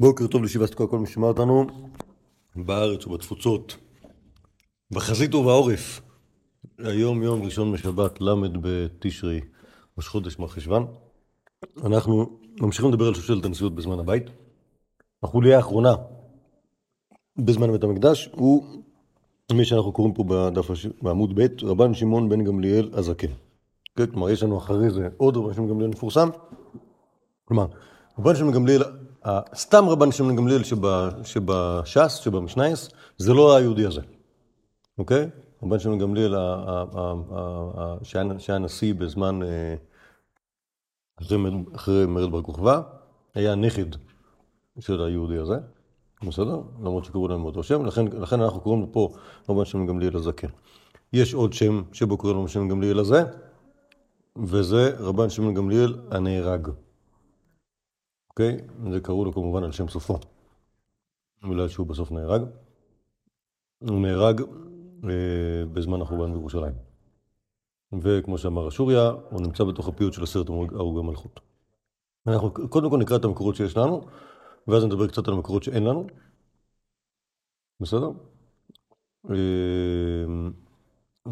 בוקר טוב לישיבת כל מי ששמע אותנו בארץ ובתפוצות, בחזית ובעורף. היום יום ראשון משבת, ל' בתשרי, ראש חודש מרחשוון. אנחנו ממשיכים לדבר על שושלת הנשיאות בזמן הבית. החוליה האחרונה בזמן בית המקדש הוא מי שאנחנו קוראים פה בדף, הש... בעמוד ב', רבן שמעון בן גמליאל הזקן. כן, כלומר, יש לנו אחרי זה עוד רבן שמעון גמליאל מפורסם. כלומר, רבן שמעון גמליאל סתם רבן שמעון גמליאל שבש"ס, שבמשנייס, זה לא היהודי הזה, אוקיי? רבן שמעון גמליאל שהיה נשיא בזמן, אה, אחרי מרד בר כוכבא, היה נכד של היהודי הזה, בסדר? למרות שקראו להם באותו שם, לכן אנחנו קוראים לו פה רבן שמעון גמליאל הזקן. יש עוד שם שבו קוראים לו רבן שמעון גמליאל הזה, וזה רבן שמעון גמליאל הנהרג. אוקיי? זה קראו לו כמובן על שם סופו, בגלל שהוא בסוף נהרג. הוא נהרג אה, בזמן החורבן בירושלים. וכמו שאמר אשוריה, הוא נמצא בתוך הפיוט של עשרת הרוגי מלכות. אנחנו קודם כל נקרא את המקורות שיש לנו, ואז נדבר קצת על המקורות שאין לנו. בסדר? אה,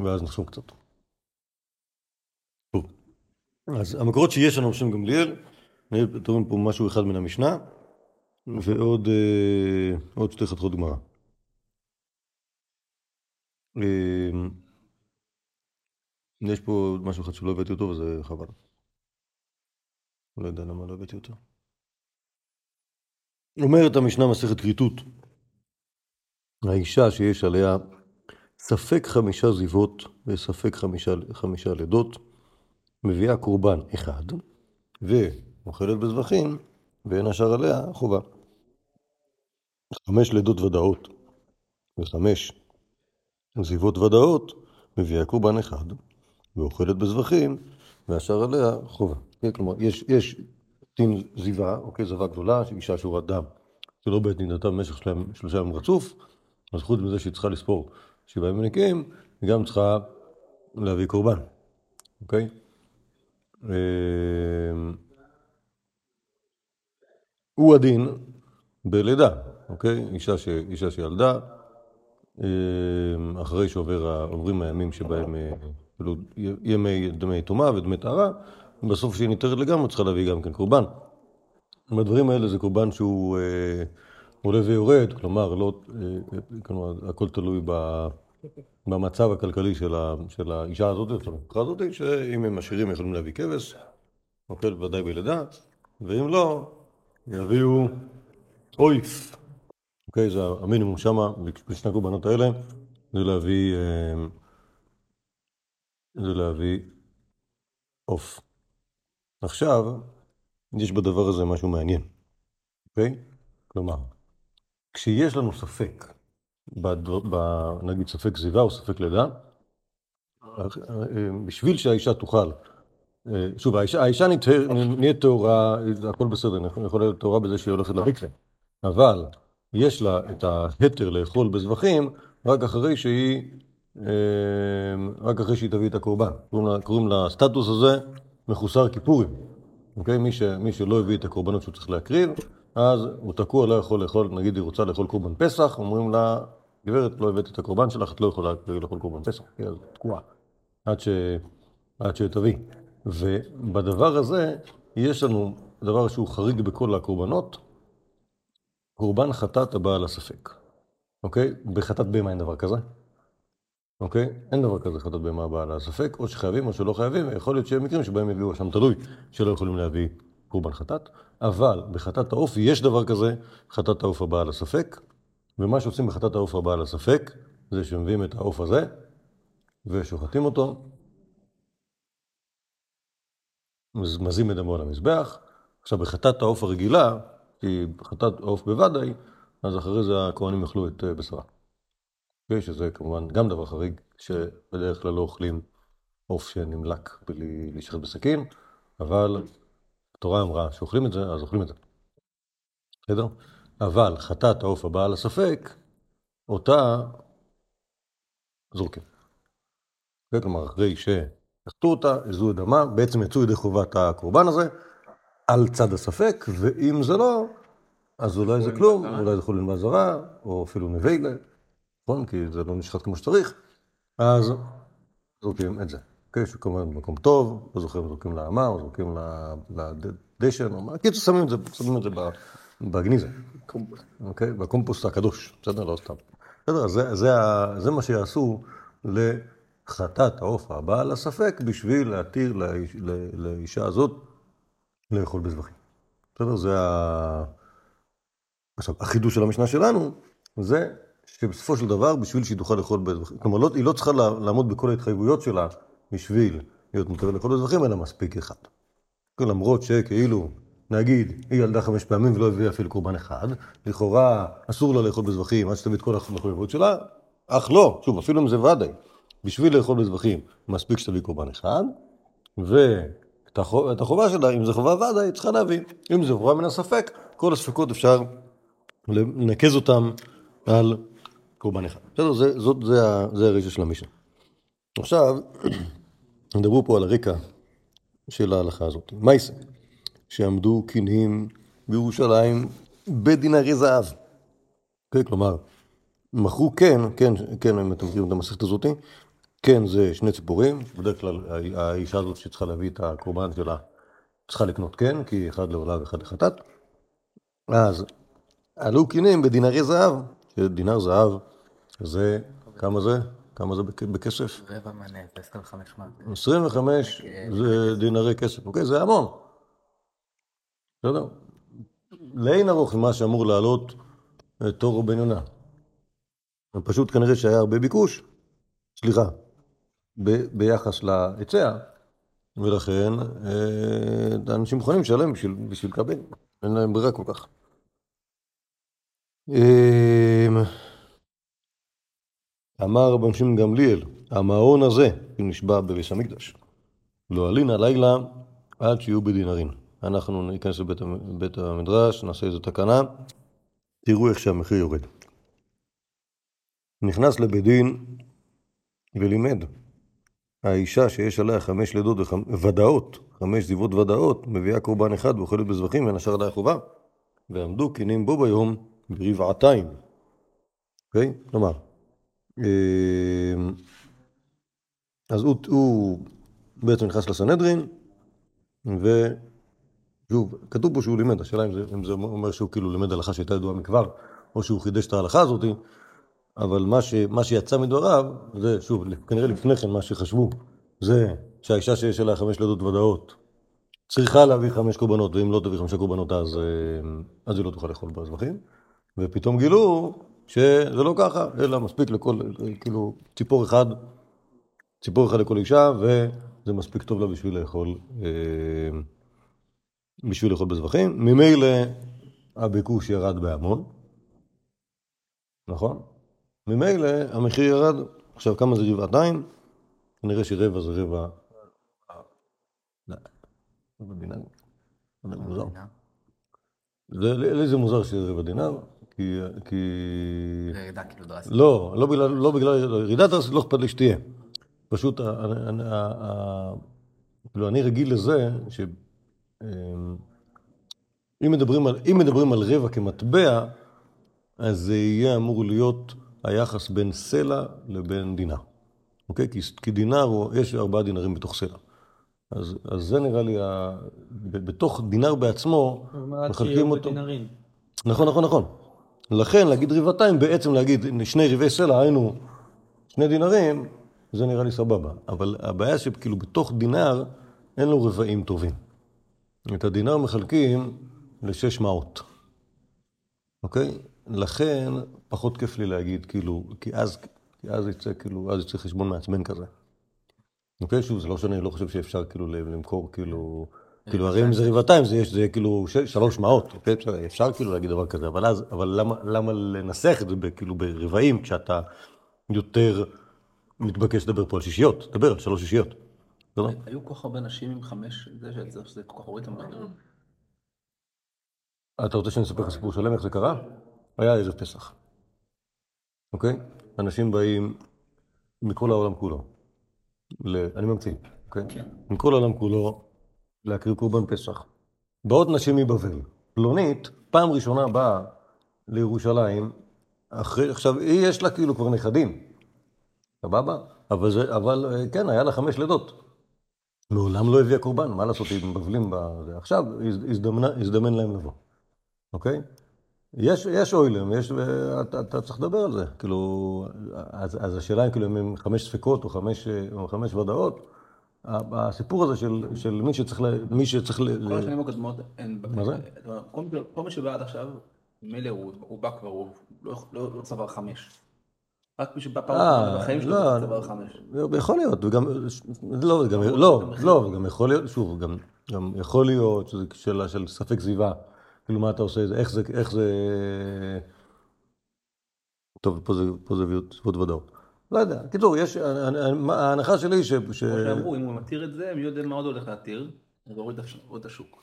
ואז נחשוב קצת. טוב. אז המקורות שיש לנו בשם גמליאל, תורם פה משהו אחד מן המשנה, ועוד אה, שתי חתכות גמרא. אה, יש פה משהו אחד שלא הבאתי אותו וזה חבל. לא יודע למה לא הבאתי אותו. אומרת המשנה מסכת כריתות, האישה שיש עליה ספק חמישה זיוות וספק חמישה, חמישה לידות, מביאה קורבן אחד, ו... אוכלת בזבחים, ואין השאר עליה חובה. חמש לידות ודאות וחמש זיוות ודאות מביאה קורבן אחד, ואוכלת בזבחים, והשאר עליה חובה. כן, כלומר, יש, יש דין זיווה, אוקיי, זבה גדולה, אישה שורת דם, שלא בעת נדנתה במשך שלושה ימים רצוף, אז חוץ מזה שהיא צריכה לספור שבעה ימים נקיים, היא גם צריכה להביא קורבן, אוקיי? הוא הדין בלידה, אוקיי? אישה, ש... אישה שילדה, אה, אחרי שעוברים הימים שבהם, אה, כאילו, ימי דמי טומאה ודמי טהרה, בסוף שהיא ניתרת לגמרי צריכה להביא גם כן קורבן. בדברים האלה זה קורבן שהוא אה, עולה ויורד, כלומר, לא, אה, כלומר, הכל תלוי ב... במצב הכלכלי של, ה, של האישה הזאת, של המשפחה הזאת, שאם הם עשירים יכולים להביא כבש, אוכל ודאי בלידה, ואם לא, יביאו אויף. אוקיי, זה המינימום שמה, בשני הקורבנות האלה, זה להביא, אה, זה להביא עוף. עכשיו, יש בדבר הזה משהו מעניין, אוקיי? כלומר, כשיש לנו ספק, בדבר, ב, נגיד ספק זיווה או ספק לידה, אה, בשביל שהאישה תוכל אה, שוב, האישה, האישה נהיית טהורה, הכל בסדר, יכולה להיות טהורה בזה שהיא הולכת למקווה, אבל יש לה את ההתר לאכול בזבחים רק אחרי שהיא, אה, רק אחרי שהיא תביא את הקורבן. קוראים, קוראים לסטטוס הזה מחוסר כיפורים. אוקיי? מי, ש, מי שלא הביא את הקורבנות שהוא צריך להקריב, אז הוא תקוע, לא יכול לאכול, נגיד היא רוצה לאכול קורבן פסח, אומרים לה, גברת, לא הבאת את הקורבן שלך, את לא יכולה לאכול קורבן פסח, היא תקועה, עד, ש, עד שתביא. ובדבר הזה יש לנו דבר שהוא חריג בכל הקורבנות, קורבן חטאת הבא על הספק, אוקיי? בחטאת בהמה אין דבר כזה, אוקיי? אין דבר כזה חטאת בהמה הבאה על הספק, או שחייבים או שלא חייבים, יכול להיות שיהיה מקרים שבהם יביאו שם תלוי, שלא יכולים להביא קורבן חטאת, אבל בחטאת העוף יש דבר כזה, חטאת העוף הבאה על הספק, ומה שעושים בחטאת העוף הבאה על הספק, זה שמביאים את העוף הזה, ושוחטים אותו, מזים את דמו על המזבח. עכשיו, בחטאת העוף הרגילה, כי בחטאת העוף בוודאי, אז אחרי זה הכהנים יאכלו את אה, בשרה. שזה כמובן גם דבר חריג, שבדרך כלל לא אוכלים עוף שנמלק בלי להישחט בסכין, אבל התורה אמרה שאוכלים את זה, אז אוכלים את זה. בסדר? אבל חטאת העוף הבאה לספק, אותה זורקים. כלומר, אחרי ש... שחטו אותה, הזו את דמה, בעצם יצאו ידי חובת הקורבן הזה, על צד הספק, ואם זה לא, אז אולי זה כלום, אולי זה חולין בעזרה, או אפילו נביילה, נכון? כי זה לא נשחט כמו שצריך. אז זורקים את זה. אוקיי, שכמובן במקום טוב, לא זוכר אם זורקים לאמה, או זורקים לדשן, או מה, קיצור שמים את זה, שמים את זה בגניזה. אוקיי? בקומפוסט הקדוש, בסדר? לא סתם. בסדר, זה, זה, זה מה שיעשו לחטאת העוף הבאה לספק בשביל להתיר לאיש, לאישה הזאת לאכול בזבחים. בסדר? זה ה... עכשיו, החידוש של המשנה שלנו זה שבסופו של דבר, בשביל שהיא תוכל לאכול בזבחים, כלומר, לא, היא לא צריכה לעמוד בכל ההתחייבויות שלה בשביל להיות מותרת לאכול בזבחים, אלא מספיק אחד. למרות שכאילו נגיד, היא ילדה חמש פעמים ולא הביאה אפילו קורבן אחד, לכאורה אסור לה לאכול בזבחים עד שתביא את כל המחויבות שלה, אך לא, שוב, אפילו אם זה ודאי, בשביל לאכול בזבחים מספיק שתביא קורבן אחד, ואת החובה שלה, אם זה חובה ודאי, היא צריכה להביא. אם זה חובה מן הספק, כל הספקות אפשר לנקז אותם על קורבן אחד. בסדר, זה, זאת, זה, זה הרשע של המשנה. עכשיו, נדברו פה על הרקע של ההלכה הזאת. מה יישא? שעמדו קינים בירושלים בדינרי זהב. כן, כלומר, מכרו כן, כן, כן, אם אתם מכירים את המסכת הזאת, כן זה שני ציפורים, בדרך כלל האישה הזאת שצריכה להביא את הקורבן שלה צריכה לקנות כן, כי אחד לעולה ואחד לחטאת. אז עלו קינים בדינרי זהב, שדינר זהב זה, כמה זה? כמה זה בכסף? רבע מנה, זה 25 מנה. 25 זה דינרי כסף, אוקיי? זה המון. בסדר? לאין ארוך ממה שאמור לעלות תורו בן יונה. פשוט כנראה שהיה הרבה ביקוש, סליחה, ב- ביחס להיצע, ולכן אה, אנשים מוכנים לשלם בשביל, בשביל לקבל, אין להם ברירה כל כך. אה, אמר רבן שמעון גמליאל, המעון הזה, נשבע בביס המקדש, לא עלין הלילה עד שיהיו בדינרים. אנחנו ניכנס לבית המדרש, נעשה איזו תקנה, תראו איך שהמחיר יורד. נכנס לבית דין ולימד. האישה שיש עליה חמש לידות ודאות, חמש זיוות ודאות, מביאה קורבן אחד ואוכלת בזבחים, בין השאר עליה חובה. ועמדו קינים בו ביום ברבעתיים. אוקיי? Okay? כלומר, אמ, אז הוא, הוא בעצם נכנס לסנהדרין, ו... שוב, כתוב פה שהוא לימד, השאלה אם זה, אם זה אומר שהוא כאילו לימד הלכה שהייתה ידועה מכבר, או שהוא חידש את ההלכה הזאת, אבל מה, ש, מה שיצא מדבריו, זה שוב, כנראה לפני כן מה שחשבו, זה שהאישה שיש עליה חמש לידות ודאות, צריכה להביא חמש קורבנות, ואם לא תביא חמישה קורבנות אז, אה, אז היא לא תוכל לאכול בזבחים, ופתאום גילו שזה לא ככה, אלא מספיק לכל, כאילו, ציפור אחד, ציפור אחד לכל אישה, וזה מספיק טוב לה בשביל לאכול. אה, בשביל לאכול בזבחים, ממילא הביקוש ירד בהמון, נכון? ממילא המחיר ירד, עכשיו כמה זה רבעתיים? כנראה שרבע זה רבע... רבע דינר? מוזר. לי זה מוזר שזה רבע דינר, כי... ירידה כאילו דרסית. לא, לא בגלל ירידה דרסית, לא אכפת לי שתהיה. פשוט, כאילו, אני רגיל לזה, אמ, מדברים על, אם מדברים על רבע כמטבע, אז זה יהיה אמור להיות היחס בין סלע לבין דינר. אוקיי? כי, כי דינר, יש ארבעה דינרים בתוך סלע. אז, אז זה נראה לי, ה... בתוך דינר בעצמו, מחלקים אותו. בדינרים. נכון, נכון, נכון. לכן להגיד רבעתיים, בעצם להגיד שני רבעי סלע, היינו שני דינרים, זה נראה לי סבבה. אבל הבעיה שכאילו בתוך דינר אין לו רבעים טובים. את הדינר מחלקים לשש מעות, אוקיי? לכן פחות כיף לי להגיד, כאילו, כי אז, כי אז יצא, כאילו, אז יצא חשבון מעצבן כזה. אוקיי? שוב, זה לא שאני לא חושב שאפשר כאילו למכור, כאילו, כאילו, הרי אם זה רבעתיים, זה יש, זה כאילו שלוש מעות, אוקיי? אפשר, אפשר כאילו להגיד דבר כזה, אבל אז, אבל למה, למה לנסח את זה כאילו ברבעים, כשאתה יותר מתבקש לדבר פה על שישיות? דבר על שלוש שישיות. לא? היו כל כך הרבה נשים עם חמש, זה כל כך הוריד את המחיר. אתה רוצה שאני אספר לך סיפור שלם איך זה קרה? היה ערב פסח, אוקיי? אנשים באים מכל העולם כולו. אני ממציא, אוקיי? כן. מכל העולם כולו להקריב קורבן פסח. באות נשים מבבל, פלונית, פעם ראשונה באה לירושלים, אחרי, עכשיו, היא יש לה כאילו כבר נכדים, סבבה? אבל, זה, אבל אה, כן, היה לה חמש לידות. מעולם לא הביאה קורבן, מה לעשות, הם מבלים בזה. עכשיו הזדמנה, הזדמן להם לבוא, אוקיי? יש, יש אוילם, יש, אתה, אתה צריך לדבר על זה. כאילו, אז, אז השאלה היא כאילו אם הם חמש ספקות או חמש, או חמש ודאות, הסיפור הזה של, של מי שצריך, מי שצריך... כל השנים הקודמות אין... מה זה? כל מי שבא עד עכשיו, מילא הוא בא כבר, הוא לא, לא, לא צבר חמש. רק מי שבא פעם אה, ראשונה בחיים שלו לא, צבר חמש. יכול להיות, וגם, לא, גם, לא, לא, גם יכול להיות, שוב, גם, גם יכול להיות שזה שאלה של ספק סביבה. כאילו, מה אתה עושה, איך זה, איך זה... טוב, פה זה, פה זה עוד ודאות. לא יודע. קיצור, יש, ההנחה שלי ש... כמו שאמרו, אם הוא מתיר את זה, מי יודע מה עוד הולך להתיר, אז הוריד את השוק.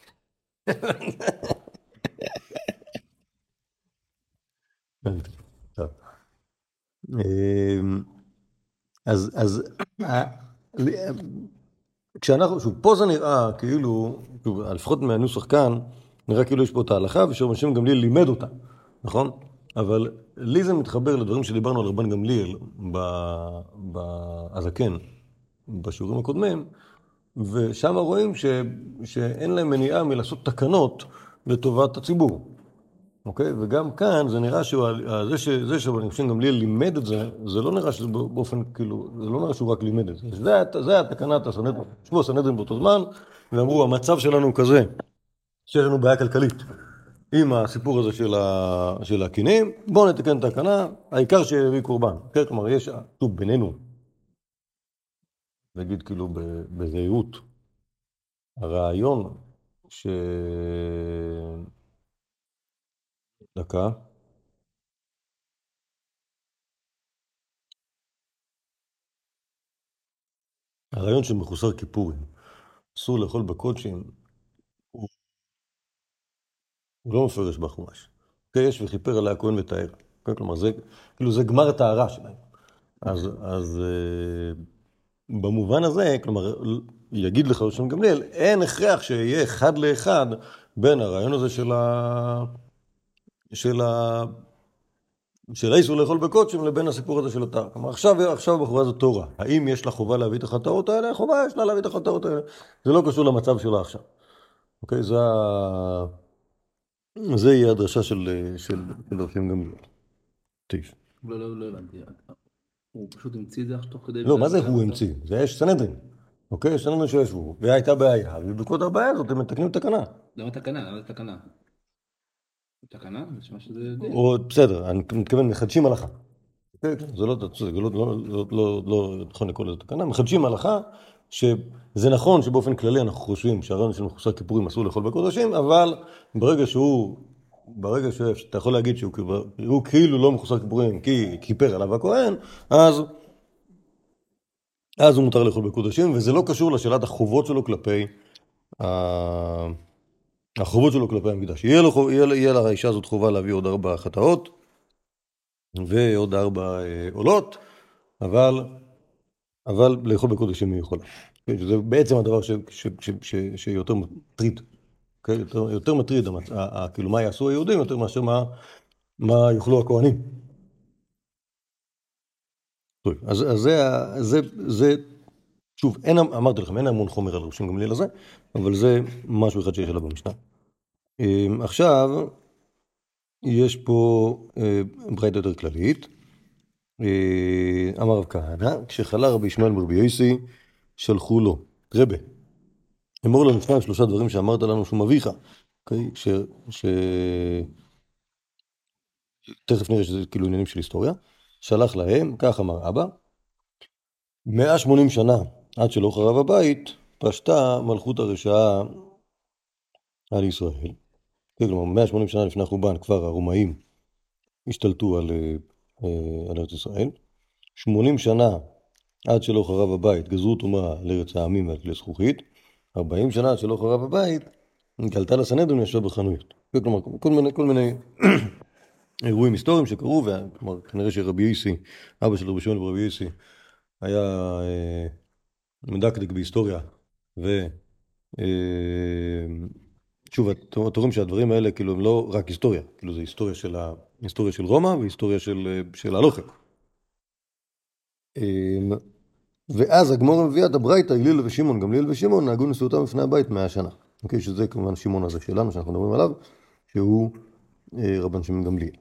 אמ, אז, אז, כשאנחנו, שוב, פה זה נראה כאילו, לפחות מהנוסח כאן, נראה כאילו יש פה את ההלכה, ושרבן גמליאל לימד אותה, נכון? אבל לי זה מתחבר לדברים שדיברנו על רבן גמליאל בזקן, בשיעורים הקודמים, ושם רואים ש, שאין להם מניעה מלעשות תקנות לטובת הציבור. אוקיי? וגם כאן זה נראה שזה שזה שרבן גמליאל לימד את זה, זה לא נראה שזה באופן, כאילו, זה לא נראה שהוא רק לימד את זה. זה, זה היה תקנת הסנהדרין. ישבו הסנהדרין באותו זמן, ואמרו, המצב שלנו הוא כזה, שיש לנו בעיה כלכלית. עם הסיפור הזה של, ה... של הקינים, בואו נתקן את התקנה, העיקר שיביא קורבן. כן, כלומר, יש, טוב, בינינו, נגיד כאילו בזהירות, הרעיון ש... דקה. הרעיון של מחוסר כיפורים, אסור לאכול בקודשים, הוא לא מפרש בחומש. יש וכיפר עליה הכהן ותאר. כלומר, זה, כאילו זה גמר הטהרה שלהם. אז, אז אה, במובן הזה, כלומר, יגיד לך ראשון גמליאל, אין הכרח שיהיה אחד לאחד בין הרעיון הזה של ה... של ה... של האיסור לאכול בקודשים לבין הסיפור הזה של הטהרה. כלומר, עכשיו, עכשיו בחורה זו תורה. האם יש לה חובה להביא את החטאות האלה? חובה יש לה להביא את החטאות האלה. זה לא קשור למצב שלה עכשיו. אוקיי? זה ה... זה יהיה הדרשה של רבים גמליאל. תשע. לא, לא, לא הבנתי. הוא פשוט המציא את זה תוך כדי... לא, מה זה הוא המציא? זה יש סנהדרין. אוקיי? יש סנהדרין שישבו, והייתה בעיה, ובעקבות הבעיה הזאת הם מתקנים תקנה. למה תקנה? למה זה תקנה? תקנה? זה נשמע שזה... או בסדר, אני מתכוון מחדשים הלכה. אוקיי? זה לא, לא נכון לקרוא לזה תקנה, מחדשים הלכה שזה נכון שבאופן כללי אנחנו חושבים שהרעיון של מחוסר כיפורים אסור לאכול בקודשים, אבל ברגע שהוא, ברגע שאתה יכול להגיד שהוא כאילו לא מחוסר כיפורים כי כיפר עליו הכהן, אז, אז הוא מותר לאכול בקודשים, וזה לא קשור לשאלת החובות שלו כלפי, החובות שלו כלפי המקדש. יהיה, לו, יהיה, יהיה לאישה הזאת חובה להביא עוד ארבע חטאות ועוד ארבע אה, עולות, אבל אבל לאכול בקודשים היא יכולה. שזה בעצם הדבר ש, ש, ש, ש, שיותר מטריד. Okay? יותר, יותר מטריד, המצ... ה, ה, כאילו מה יעשו היהודים יותר מאשר מה, מה יאכלו הכוהנים. טוב, אז, אז זה, זה, זה, שוב, אין, אמרתי לכם, אין המון חומר על ראשון גמליאל הזה, אבל זה משהו אחד שיש עליו במשנה. אמ, עכשיו, יש פה אה, ברייתא יותר כללית. אה, אמר רב כהנא, כשחלה רבי ישמעאל מרבי יוסי, שלחו לו, רבה, אמור לנו שניים שלושה דברים שאמרת לנו שום אביך, אוקיי? ש... ש... תכף נראה שזה כאילו עניינים של היסטוריה, שלח להם, כך אמר אבא, 180 שנה עד שלא חרב הבית, פשטה מלכות הרשעה על ישראל. כן, כלומר, 180 שנה לפני החורבן כבר הרומאים השתלטו על אה, על ארץ ישראל. 80 שנה עד שלא חרב הבית, גזרו טומאה לארץ העמים ועל כלי זכוכית. 40 שנה עד שלא חרב הבית, קלטה לסנהדרין וישבה בחנויות. כלומר, כל מיני, כל מיני אירועים היסטוריים שקרו, וכלומר, כנראה שרבי איסי, אבא של רבי שמעון ורבי איסי, היה אה, מדקדק בהיסטוריה, ו... אה, שוב, אתם רואים שהדברים האלה כאילו הם לא רק היסטוריה, כאילו זה היסטוריה של, ה... היסטוריה של רומא והיסטוריה של, של הלוחם. אמ, ואז הגמור מביאה את הברייתא, גליל ושמעון, גמליאל ושמעון נהגו נשיאותם בפני הבית מאה שנה. אוקיי, שזה כמובן שמעון הזה שלנו, שאנחנו מדברים עליו, שהוא אה, רבן שמעון גמליאל.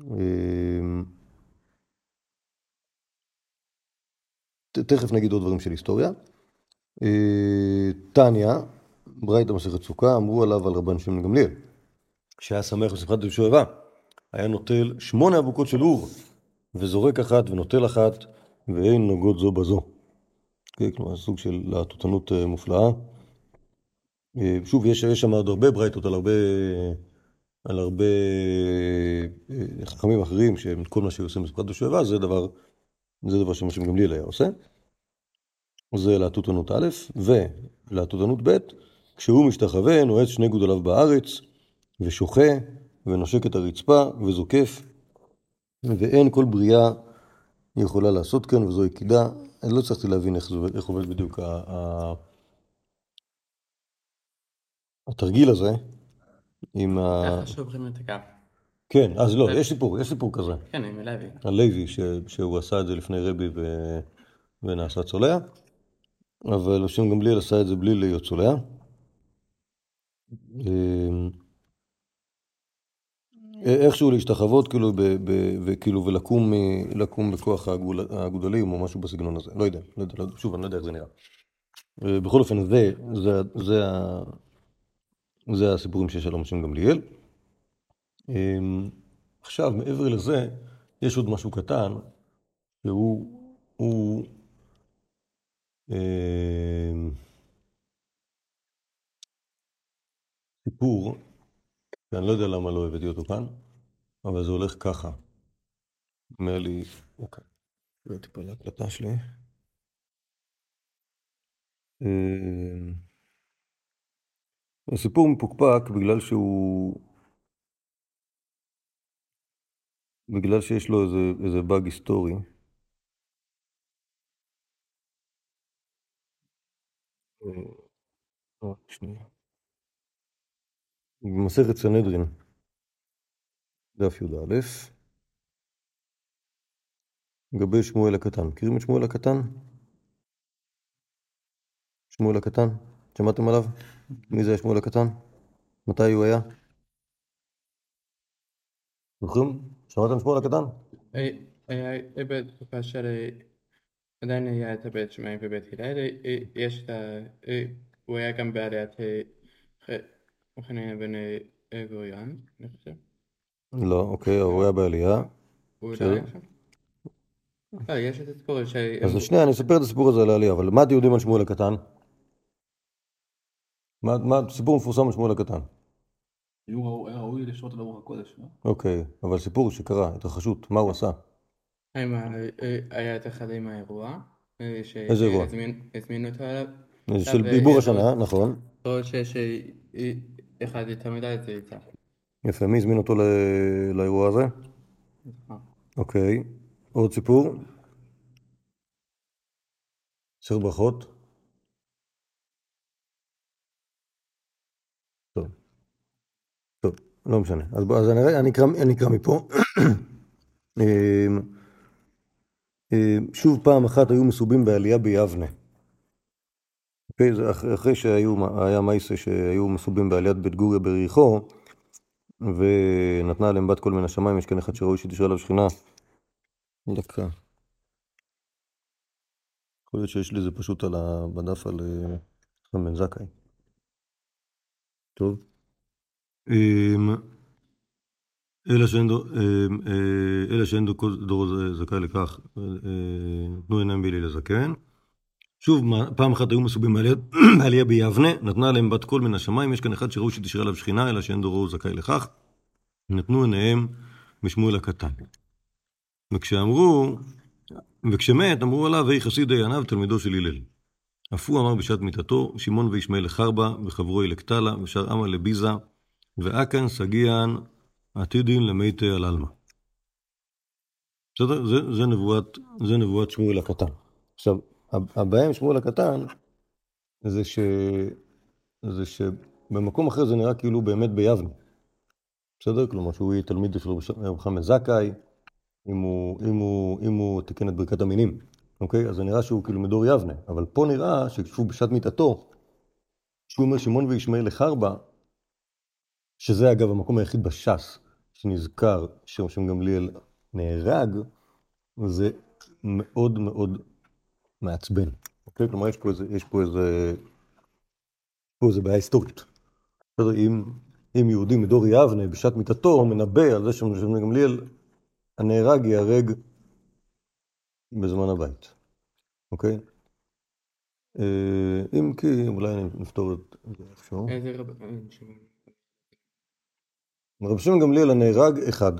אמ, תכף נגיד עוד דברים של היסטוריה. אה, טניה, ברייתא מסכת סוכה, אמרו עליו על רבן שמעון גמליאל, שהיה שמח בשמחת ישועבה, היה נוטל שמונה אבוקות של אור, וזורק אחת ונוטל אחת, ואין נוגעות זו בזו. כן, כלומר, סוג של להטוטנות אה, מופלאה. אה, שוב, יש, יש שם עוד הרבה ברייתות על הרבה, על הרבה חכמים אחרים, שכל מה שהוא עושה בשמחת ישועבה, זה דבר, זה דבר שמשה גמליאל היה עושה. זה להטוטנות א', ולהטוטנות ב', כשהוא משתחווה, נועץ שני גודליו בארץ, ושוחה, ונושק את הרצפה, וזוקף, ואין כל בריאה יכולה לעשות כן, וזו יקידה. אני לא הצלחתי להבין איך, זה, איך עובד בדיוק ה, ה, התרגיל הזה, עם ה... ככה שוברים את הקו. כן, אז לא, יש סיפור, יש סיפור כזה. כן, עם לוי. הלוי, ש, שהוא עשה את זה לפני רבי ו... ונעשה צולע, אבל השם גמליאל עשה את זה בלי להיות צולע. אמ, איכשהו להשתחוות כאילו, ב, ב, וכאילו ולקום לקום בכוח הגול, הגודלים או משהו בסגנון הזה, לא יודע, לא יודע, לא, שוב, אני לא יודע איך זה נראה. בכל אופן, זה, זה, זה, זה הסיפורים שיש על השם גמליאל. אמ, עכשיו, מעבר לזה, יש עוד משהו קטן, שהוא, הוא, אמ, סיפור, שאני לא יודע למה לא הבאתי אותו כאן, אבל זה הולך ככה. אומר לי, אוקיי, לא טיפה להקלטה שלי. אמ, הסיפור מפוקפק בגלל שהוא... בגלל שיש לו איזה, איזה באג היסטורי. אה, שנייה. במסכת סנהדרין, דף י"א, לגבי שמואל הקטן. מכירים את שמואל הקטן? שמואל הקטן? שמעתם עליו? מי זה שמואל הקטן? מתי הוא היה? זוכרים? שמעתם שמואל הקטן? היה בתקופה של עדיין היה את הבית שמאי ובית הלל, יש את ה... הוא היה גם בעליית חנניה בן גוריון, אני חושב. לא, אוקיי, הוא היה בעלייה. הוא עדיין שם? יש את הסיפור ש... אז שנייה, אני אספר את הסיפור הזה על העלייה, אבל מה אתם יודעים על שמואל הקטן? מה, מה סיפור מפורסם על שמואל הקטן? היה ראוי לשרות ברוח הקודש, לא? אוקיי, אבל סיפור שקרה, התרחשות, מה הוא עשה? היה את אחד עם האירוע. איזה אירוע? הזמינו אותו עליו. של עיבור השנה, נכון. או שיש אחד יותר מדי זה יצא. יפה, מי הזמין אותו לאירוע הזה? אוקיי, עוד סיפור? סר ברכות? טוב. טוב, לא משנה. אז בוא, אז אני, אני, אקרא, אני אקרא מפה. שוב פעם אחת היו מסובים בעלייה ביבנה. אוקיי, זה אחרי, שהיה מייסה שהיו מסובים בעליית בית גוריה בריחו, ונתנה להם בת קול מן השמיים, יש כאן אחד שראוי שתשאל עליו שכינה. דקה. יכול להיות שיש לי זה פשוט על ה... בדף על חכם בן זכאי. טוב. אלא שאין דור, אלא שאין דור זכאי לכך, תנו עיניים בילי לזקן. שוב, פעם אחת היו מסובים בעלייה ביבנה, נתנה להם בת קול מן השמיים, יש כאן אחד שראו שתשרה עליו שכינה, אלא שאין דורו זכאי לכך. נתנו עיניהם משמואל הקטן. וכשאמרו, וכשמת, אמרו עליו, ויהי חסיד עיניו, תלמידו של הלל. אף הוא אמר בשעת מיתתו, שמעון וישמעאל לחרבה, וחברו אלקטלה, ושאר עמה לביזה, ואכן סגיען עתידין למתי על עלמא. בסדר? זה, זה, נבואת, זה נבואת שמואל הקטן. עכשיו, הבעיה עם שמואל הקטן זה, ש... זה במקום אחר זה נראה כאילו באמת ביבנה. בסדר? כלומר שהוא יהיה תלמיד של רבי חמד זכאי, אם הוא, אם, הוא, אם הוא תיקן את ברכת המינים, אוקיי? אז זה נראה שהוא כאילו מדור יבנה, אבל פה נראה שכשהוא בשעת מיתתו, שהוא אומר שמעון וישמעאל לחרבה, שזה אגב המקום היחיד בש"ס שנזכר שרשום גמליאל נהרג, זה מאוד מאוד מעצבן. אוקיי? כלומר, יש פה איזה, יש פה איזה, פה איזה בעיה היסטורית. בסדר, אם, אם יהודי מדור יבנה בשעת מיתתו מנבא על זה שרשום גמליאל הנהרג ייהרג בזמן הבית, אוקיי? אה, אם כי אולי נפתור את זה איכשהו. איזה רב... אה, רבי שמעון גמליאל הנהרג אחד,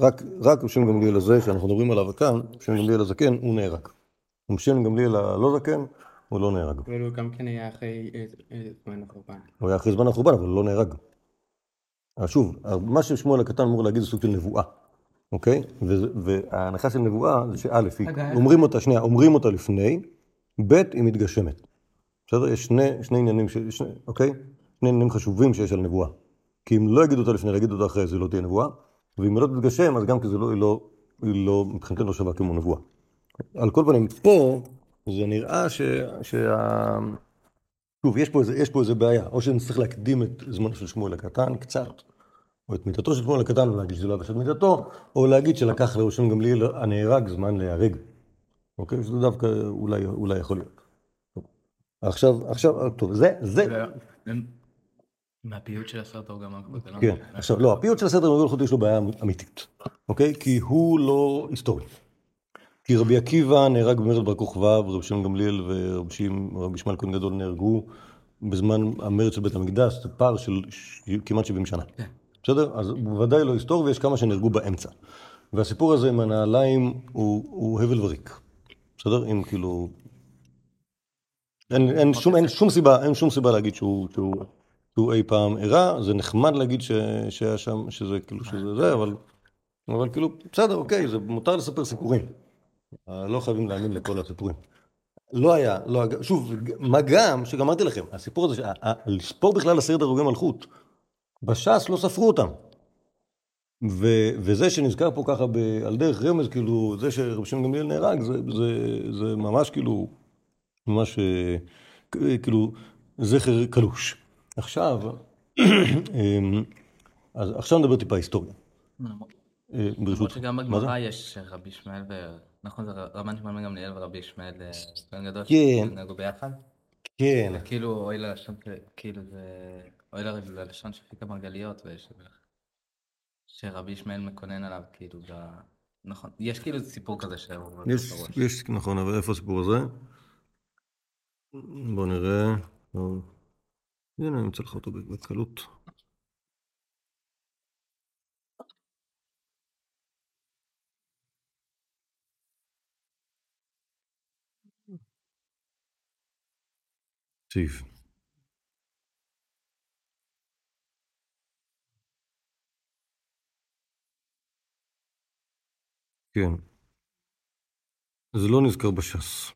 רק רק רבי שמעון גמליאל הזה שאנחנו מדברים עליו כאן, רבי שמעון גמליאל הזקן, הוא נהרג. שמעון גמליאל הלא זקן, הוא לא נהרג. אבל הוא גם כן היה אחרי איזה- איזה זמן החורבן. הוא היה אחרי זמן החורבן, אבל הוא לא נהרג. אז שוב, מה ששמואל הקטן אמור להגיד זה סוג של נבואה, אוקיי? וההנחה של נבואה זה שא', היא- אומרים אותה, שנייה, אומרים אותה לפני, ב', היא מתגשמת. בסדר? יש שני, שני עניינים, ש- שני, אוקיי? שני עניינים חשובים שיש על נבואה. כי אם לא יגידו אותה לפני, יגידו אותה אחרי, זה לא תהיה נבואה. ואם היא לא תתגשם, אז גם כי זה לא, היא לא, היא לא, מבחינתנו לא שווה כמו נבואה. על כל פנים, פה זה נראה ש... שה... שוב, יש פה, איזה, יש פה איזה בעיה, או שנצטרך להקדים את זמנו של שמואל הקטן קצת, או את מיתתו של שמואל הקטן, ולהגיד שזה לא היה בשעת מיתתו, או להגיד שלקח לראשון גמליאל הנהרג זמן להיהרג. אוקיי? שזה דווקא אולי, אולי יכול להיות. טוב. עכשיו, עכשיו, טוב, זה, זה, מהפיוט של הסרט הוא גם הקודם. כן. עכשיו, לא, הפיוט של הסדר מגול חוטי יש לו בעיה אמיתית, אוקיי? כי הוא לא היסטורי. כי רבי עקיבא נהרג במרד בר כוכבא, ורבי שמעון גמליאל ורבי שמעון- ישמעאל כהן גדול נהרגו בזמן המרד של בית המקדש, זה פער של כמעט 70 שנה. בסדר? אז הוא בוודאי לא היסטורי, ויש כמה שנהרגו באמצע. והסיפור הזה עם הנעליים הוא, הוא הבל וריק. בסדר? אם כאילו... אין, אין, שום, אין שום סיבה, אין שום סיבה להגיד שהוא, שהוא, שהוא אי פעם אירע, זה נחמד להגיד ש, שהיה שם, שזה כאילו שזה זה, אבל, אבל כאילו, בסדר, אוקיי, זה מותר לספר סיפורים. לא חייבים להאמין לכל הסיפורים. לא היה, לא היה, שוב, מה גם, שגם אמרתי לכם, הסיפור הזה, לספור בכלל עשרת הרוגי מלכות, בש"ס לא ספרו אותם. ו, וזה שנזכר פה ככה ב, על דרך רמז, כאילו, זה שרבי שמעון גמליאל נהרג, זה, זה, זה ממש כאילו, ממש אה, כאילו, זכר קלוש. עכשיו, אמ, אז עכשיו נדבר טיפה היסטוריה. אה, למרות ברשות. שגם מה זה? בגמרא יש רבי ישמעאל ו... נכון, זה רבן שמעון בן גמליאל ורבי ישמעאל אה, בן גדול כן. שנהגו ביחד? כן, כאילו אוי ללשון, כאילו זה... אוי ללשון שפיק המרגליות. שרבי ישמעאל מקונן עליו, כאילו. נכון. יש כאילו סיפור כזה שהוא... יש. יש, נכון, אבל איפה הסיפור הזה? בואו נראה. הנה, אני אמצא לך אותו בקלות. סעיף. כן. זה לא נזכר בש"ס.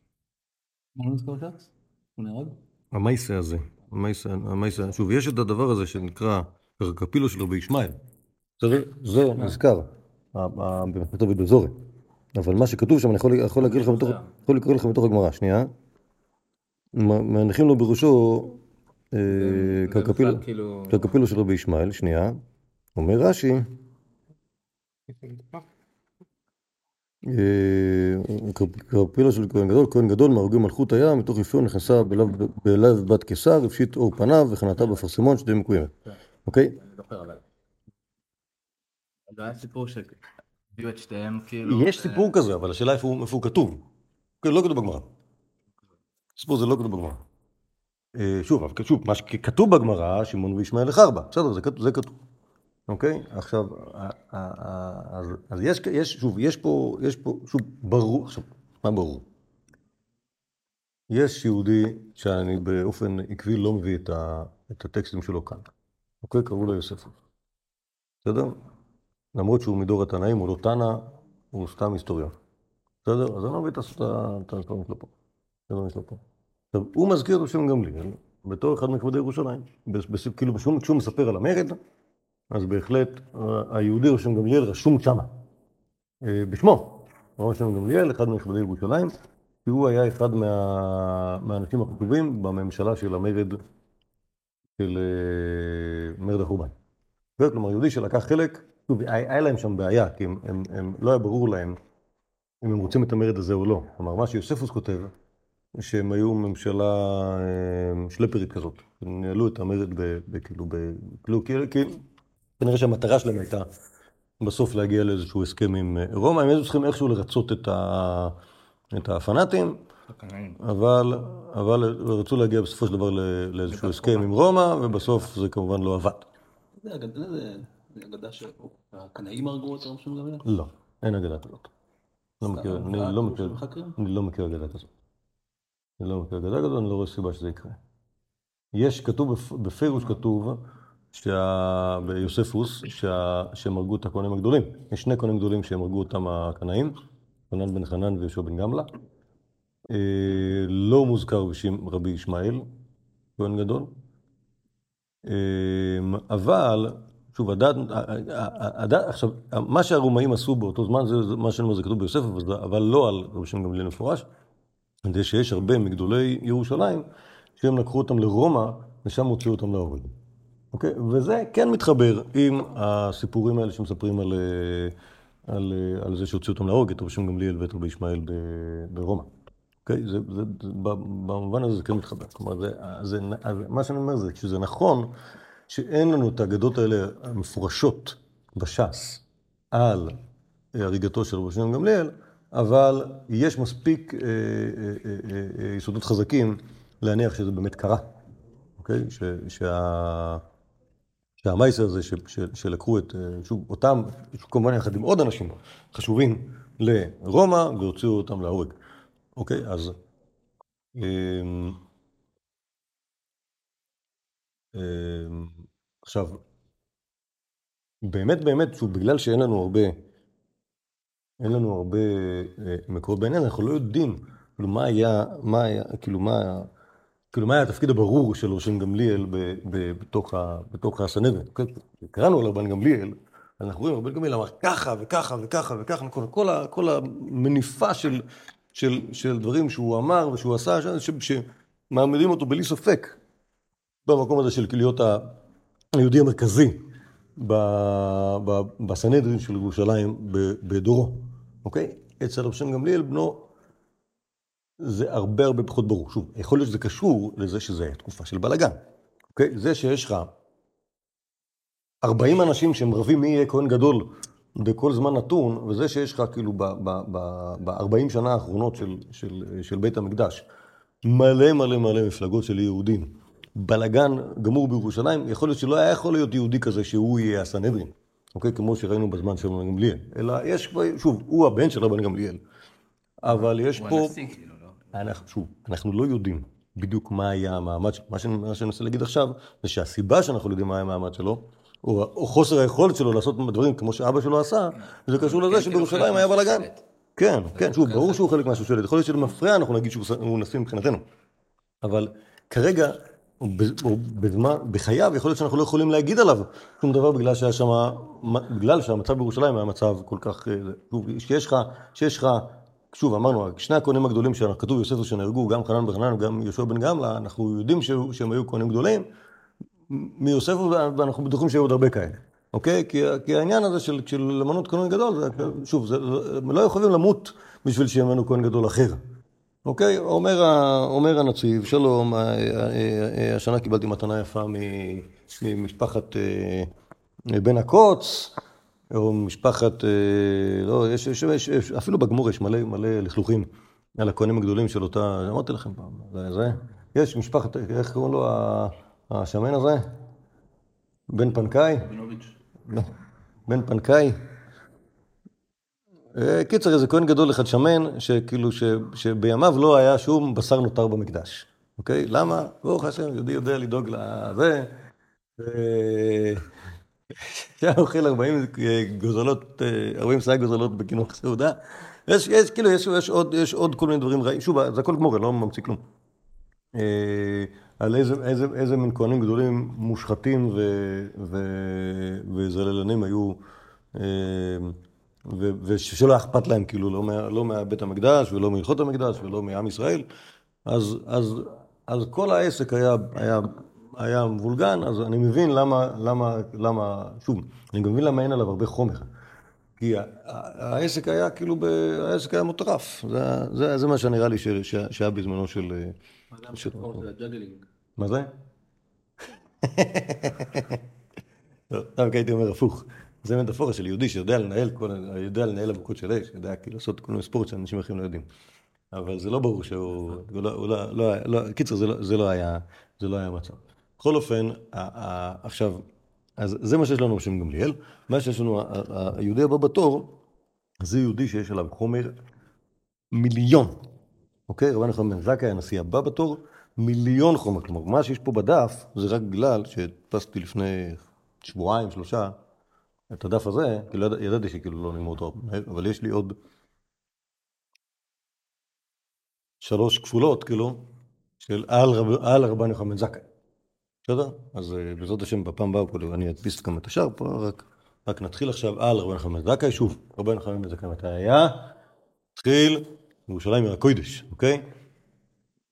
מה לא נזכר ש"ס? הוא נהרג? המייסה הזה, המייסה, המייסה, שוב, יש את הדבר הזה שנקרא קרקפילו של רבי ישמעאל. זה, זה נזכר, במסכת דוד בזורי. אבל מה שכתוב שם, אני יכול, להקריא לך מתוך הגמרא, שנייה. מניחים לו בראשו אה, קרקפילו, כאילו... קרקפילו של רבי ישמעאל, שנייה. אומר רש"י, אה, קרפילו של כהן גדול, כהן גדול מהרוגי מלכות היה, מתוך יפיון נכנסה בלב, בת קיסר, הפשיט אור פניו וחנתה בפרסמון שתהיה מקוימת. אוקיי? אני זוכר עליו. זה היה סיפור שהביאו את שתיהם כאילו... יש סיפור כזה, אבל השאלה איפה הוא כתוב. כן, לא כתוב בגמרא. הסיפור הזה לא כתוב בגמרא. אה, שוב, אבל שוב, מה שכתוב בגמרא, שמעון וישמעאל לחרבה. בסדר, זה כתוב. זה כתוב. אוקיי? עכשיו, אז, אז יש, יש, שוב, יש פה, יש פה, שוב, ברור, עכשיו, מה ברור? יש יהודי שאני באופן עקבי לא מביא את, ה, את הטקסטים שלו כאן. אוקיי? קראו לו יוספוס. בסדר? למרות שהוא מדור התנאים, הוא לא תנא, הוא סתם היסטוריון. בסדר? אז אני לא מבין את הס- את ה- את הדברים שלו פה. עכשיו, הוא מזכיר את השם גמליאל, בתור אחד מכבודי ירושלים. כאילו כשהוא מספר על המרד, אז בהחלט היהודי ראשון גמליאל רשום שמה. אה, בשמו, ראשון גמליאל, אחד מכבודי ירושלים, כי הוא היה אחד מה, מהאנשים החשובים בממשלה של המרד, של אה, מרד החורבן. כלומר, יהודי שלקח חלק, שוב, היה להם שם בעיה, כי הם, הם, הם, לא היה ברור להם אם הם רוצים את המרד הזה או לא. כלומר, מה שיוספוס כותב, שהם היו ממשלה אה, שלפרית כזאת. הם ניהלו את המרד כאילו, כאילו, כאילו, כאילו, כנראה שהמטרה שלהם הייתה בסוף להגיע לאיזשהו הסכם עם אה, רומא. הם היו צריכים איכשהו לרצות את, ה, את הפנאטים. אבל, אבל רצו להגיע בסופו של דבר ל- לאיזשהו הסכם עם רומא, ובסוף זה כמובן לא עבד. זה אגדה- זה- זה אגדה שהקנאים הרגו את ראשון גמליאל? לא, אין אגדה כזאת. לא מכיר, אני לא מחקרים? אני לא מכיר אגדה כזאת. אני לא מכיר אגדה כזאת, אני לא רואה סיבה שזה יקרה. יש, כתוב, בפ- בפירוש כתוב, שה... ביוספוס, שה... שהם הרגו את הכהנים הגדולים. יש שני כהנים גדולים שהם הרגו אותם הקנאים, חנן בן חנן ויהושע בן גמלה. אה, לא מוזכר בשם רבי ישמעאל, כהן גדול. אה, אבל, שוב, הדת, הדת, עכשיו, מה שהרומאים עשו באותו זמן, זה, זה מה שאני אומר, זה כתוב ביוסף, אבל זה- לא על רבי שמעון גמליאל מפורש, זה שיש הרבה מגדולי ירושלים, שהם לקחו אותם לרומא, ושם הוציאו אותם להורג. אוקיי? וזה כן מתחבר עם הסיפורים האלה שמספרים על, אה, על, אה, על זה שהוציאו אותם להורג, את רבי גמליאל ואת רבי ישמעאל ברומא. אוקיי? זה, זה, זה, במובן הזה זה כן מתחבר. כלומר, זה, זה, מה שאני אומר זה שזה נכון שאין לנו את האגדות האלה המפורשות בש"ס על הריגתו של רבי שמעון גמליאל, אבל יש מספיק אה, אה, אה, יסודות חזקים להניח שזה באמת קרה. אוקיי? ש, שה... שהמייסר הזה שלקחו את, שוב, אותם, כמובן יחד עם עוד אנשים חשובים לרומא והוציאו אותם להורג. אוקיי? אז... אמ, אמ, עכשיו, באמת באמת, שוב, בגלל שאין לנו הרבה, אין לנו הרבה אה, מקורות בעניין, אנחנו לא יודעים, כאילו, מה היה, מה היה, כאילו, מה היה, כאילו, מה היה התפקיד הברור של ראשון גמליאל בתוך, בתוך. אוקיי? קראנו על רבן גמליאל, אנחנו רואים, רבן גמליאל אמר ככה וככה וככה וככה, כל, כל, כל המניפה של, של, של דברים שהוא אמר ושהוא עשה, ש, שמעמידים אותו בלי ספק במקום הזה של להיות היהודי המרכזי בסנהדרין של ירושלים בדורו, אוקיי? אצל רב שם גמליאל בנו זה הרבה הרבה פחות ברור. שוב, יכול להיות שזה קשור לזה שזה היה תקופה של בלאגן, אוקיי? זה שיש לך 40 אנשים שהם רבים מי יהיה כהן גדול בכל זמן נתון, וזה שיש לך כאילו ב-40 שנה האחרונות של, של, של בית המקדש, מלא מלא מלא מפלגות של יהודים, בלאגן גמור בירושלים, יכול להיות שלא היה יכול להיות יהודי כזה שהוא יהיה הסנהדרין, אוקיי? כמו שראינו בזמן של רבן גמליאל. אלא יש כבר, שוב, הוא הבן של רבן גמליאל, אבל יש הוא פה... הנשיא כאילו, לא? אנחנו, שוב, אנחנו לא יודעים בדיוק מה היה המעמד שלו. מה שאני מנסה להגיד עכשיו, זה שהסיבה שאנחנו לא יודעים מה היה המעמד שלו, או, או חוסר היכולת שלו לעשות דברים כמו שאבא שלו עשה, זה קשור לזה כן, שבירושלים כאילו היה חלק בלאגן. כן, כן, שוב, ברור שהוא חלק מהשושלת. יכול להיות שזה מפריע, אנחנו נגיד שהוא הוא נשיא מבחינתנו. אבל כרגע, הוא בזמן, בחייו, יכול להיות שאנחנו לא יכולים להגיד עליו שום דבר בגלל שהיה שם, בגלל שהמצב בירושלים היה מצב כל כך, אה, שיש לך, שיש לך, שוב, אמרנו, שני הכהנים הגדולים שכתוב יוסף שנהרגו, גם חנן בן חנן וגם יהושע בן גמלה, אנחנו יודעים שהיו- שהם היו כהנים גדולים, מיוסף, ואנחנו בטוחים שהיו עוד הרבה כאלה, אוקיי? כי, כי העניין הזה של, של למנות כהן גדול, זה, שוב, זה, לא יכולים למות בשביל שימנו כהן גדול אחר. אוקיי? אומר, אומר הנציב, שלום, אה, אה, אה, השנה קיבלתי מתנה יפה ממשפחת בן הקוץ, או משפחת, לא, יש, יש, יש, יש, אפילו בגמור יש מלא מלא לכלוכים על הכהנים הגדולים של אותה, אמרתי לכם פעם, זה, זה, יש משפחת, איך קוראים לו השמן הזה? בן פנקאי? לא. בן פנקאי. אה, קיצר, איזה כהן גדול אחד שמן, שכאילו, ש, שבימיו לא היה שום בשר נותר במקדש. אוקיי? למה? ברוך השם, יהודי יודע לדאוג לזה. אה, שהיה אוכל 40 גוזלות, אה, 40 שק גוזלות בקינוח סעודה. יש, יש, כאילו, יש, יש, עוד, יש עוד כל מיני דברים רעים. שוב, זה הכל גמור, לא ממציא כלום. על איזה, איזה, איזה מין כהנים גדולים מושחתים ו, ו, וזללנים היו, ו, ושלא אכפת להם כאילו לא, מה, לא מהבית המקדש ולא מהלכות המקדש ולא מעם ישראל, אז, אז, אז כל העסק היה, היה, היה מבולגן, אז אני מבין למה, למה, למה, שוב, אני גם מבין למה אין עליו הרבה חומר. כי העסק היה כאילו, ב... העסק היה מוטרף. זה, זה, זה מה שנראה לי ש, ש, שהיה בזמנו של... מה זה? דווקא הייתי אומר הפוך. זה מטאפורה של יהודי שיודע לנהל, כל, יודע לנהל אבוקות של אש, יודע כאילו לעשות כל מיני ספורט שאנשים אחרים לא יודעים. אבל זה לא ברור שהוא, הוא לא, לא, לא, היה- לא, קיצר, זה לא, זה לא היה, זה לא היה המצב. בכל אופן, ה- ה- עכשיו, אז זה מה שיש לנו בשם גמליאל. מה שיש לנו, היהודי הבא בתור, זה יהודי שיש עליו חומר מיליון. אוקיי? רבן יוחנן בן זכאי, הנשיא הבא בתור, מיליון חומר. כלומר, מה שיש פה בדף, זה רק בגלל שהדפסתי לפני שבועיים, שלושה, את הדף הזה, כאילו ידע- ידעתי שכאילו לא נגמור אותו אבל יש לי עוד שלוש כפולות, כאילו, של על, רב, על רבן יוחנן זכאי. בסדר? אז אה, בעזרת השם בפעם הבאה כאילו, אני אדפיס גם את השאר פה, רק, רק נתחיל עכשיו על רבן יוחנן זכאי. שוב, רבן יוחנן זכאי מתי היה? התחיל בירושלים עיר הקודש, אוקיי?